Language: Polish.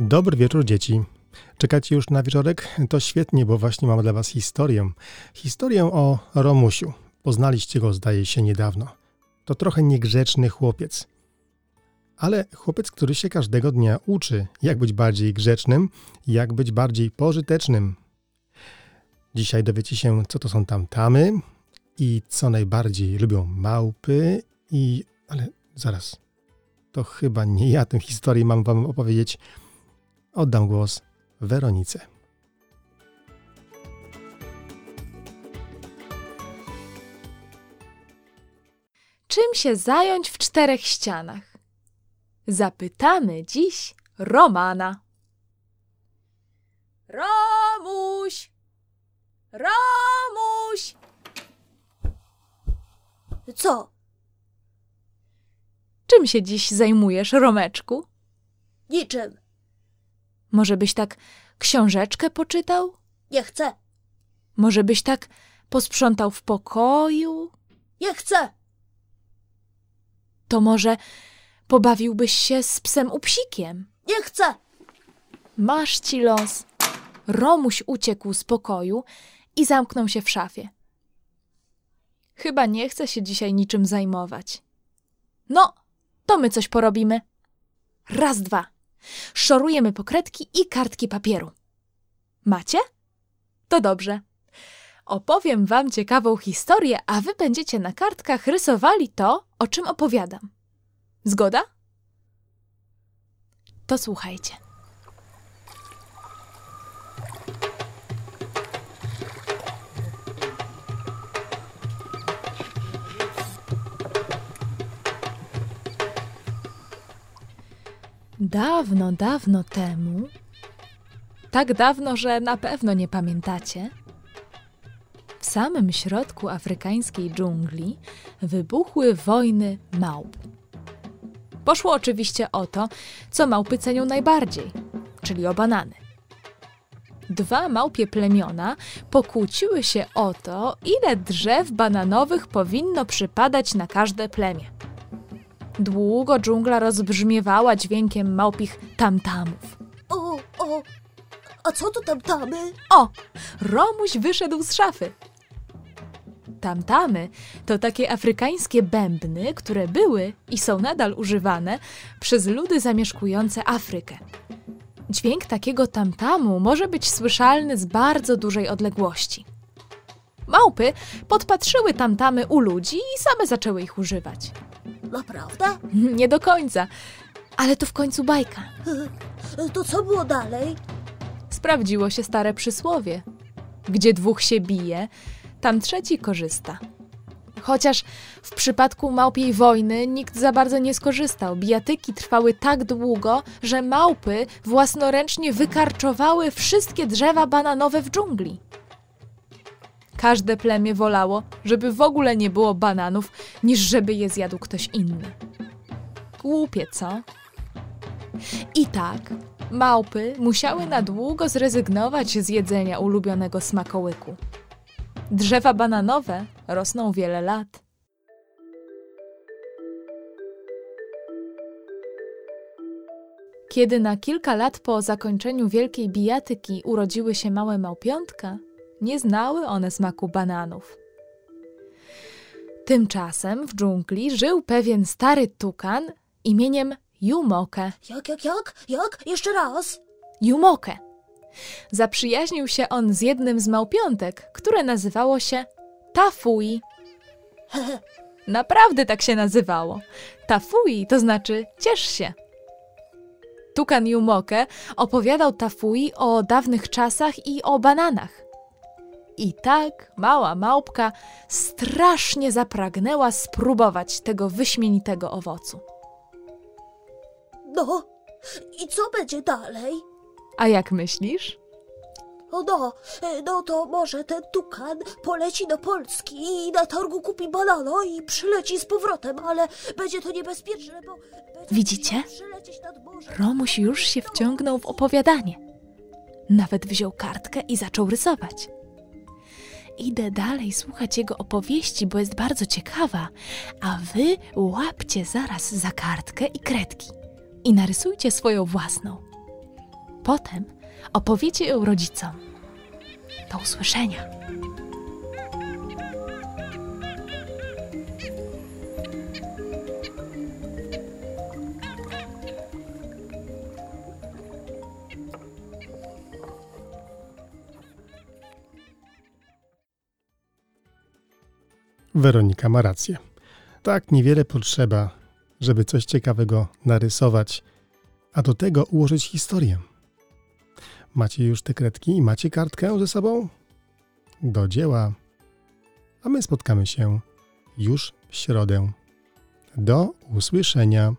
Dobry wieczór, dzieci. Czekacie już na wieczorek? To świetnie, bo właśnie mam dla Was historię. Historię o Romusiu. Poznaliście go, zdaje się, niedawno. To trochę niegrzeczny chłopiec. Ale chłopiec, który się każdego dnia uczy, jak być bardziej grzecznym, jak być bardziej pożytecznym. Dzisiaj dowiecie się, co to są tamtamy i co najbardziej lubią małpy i... Ale zaraz, to chyba nie ja tę historię mam wam opowiedzieć. Oddam głos Weronice. Czym się zająć w czterech ścianach? Zapytamy dziś Romana. Romuś! Romuś! Co? Czym się dziś zajmujesz, Romeczku? Niczym. Może byś tak książeczkę poczytał? Nie chcę. Może byś tak posprzątał w pokoju? Nie chcę. To może pobawiłbyś się z psem upsikiem? Nie chcę. Masz ci los. Romuś uciekł z pokoju i zamknął się w szafie. Chyba nie chce się dzisiaj niczym zajmować. No, to my coś porobimy. Raz, dwa. Szorujemy pokredki i kartki papieru. Macie? To dobrze. Opowiem wam ciekawą historię, a wy będziecie na kartkach rysowali to, o czym opowiadam. Zgoda? To słuchajcie. Dawno, dawno temu, tak dawno, że na pewno nie pamiętacie, w samym środku afrykańskiej dżungli wybuchły wojny małp. Poszło oczywiście o to, co małpy cenią najbardziej, czyli o banany. Dwa małpie plemiona pokłóciły się o to, ile drzew bananowych powinno przypadać na każde plemię. Długo dżungla rozbrzmiewała dźwiękiem małpich tamtamów. O, o. A co to tam tamy? O! Romuś wyszedł z szafy. Tamtamy to takie afrykańskie bębny, które były i są nadal używane przez ludy zamieszkujące Afrykę. Dźwięk takiego tamtamu może być słyszalny z bardzo dużej odległości. Małpy podpatrzyły tamtamy u ludzi i same zaczęły ich używać. Naprawdę? Nie do końca, ale to w końcu bajka. To co było dalej? Sprawdziło się stare przysłowie. Gdzie dwóch się bije, tam trzeci korzysta. Chociaż w przypadku małpiej wojny nikt za bardzo nie skorzystał. Bijatyki trwały tak długo, że małpy własnoręcznie wykarczowały wszystkie drzewa bananowe w dżungli. Każde plemię wolało, żeby w ogóle nie było bananów, niż żeby je zjadł ktoś inny. Głupie, co? I tak małpy musiały na długo zrezygnować z jedzenia ulubionego smakołyku. Drzewa bananowe rosną wiele lat. Kiedy na kilka lat po zakończeniu wielkiej bijatyki urodziły się małe małpiątka, nie znały one smaku bananów. Tymczasem w dżungli żył pewien stary tukan imieniem Jumoke. Jak, jak, jak? Jak? Jeszcze raz? Jumoke. Zaprzyjaźnił się on z jednym z małpiątek, które nazywało się Tafui. Naprawdę tak się nazywało. Tafui to znaczy ciesz się. Tukan Jumoke opowiadał Tafui o dawnych czasach i o bananach. I tak mała małpka strasznie zapragnęła spróbować tego wyśmienitego owocu. No. I co będzie dalej? A jak myślisz? No, e, no to może ten tukan poleci do Polski i na targu kupi banano i przyleci z powrotem, ale będzie to niebezpieczne, bo... Widzicie? Romuś już się wciągnął w opowiadanie. Nawet wziął kartkę i zaczął rysować. Idę dalej słuchać jego opowieści, bo jest bardzo ciekawa, a wy łapcie zaraz za kartkę i kredki i narysujcie swoją własną. potem opowiecie ją rodzicom. Do usłyszenia. Weronika ma rację. Tak niewiele potrzeba, żeby coś ciekawego narysować, a do tego ułożyć historię. Macie już te kredki i macie kartkę ze sobą? Do dzieła. A my spotkamy się już w środę. Do usłyszenia.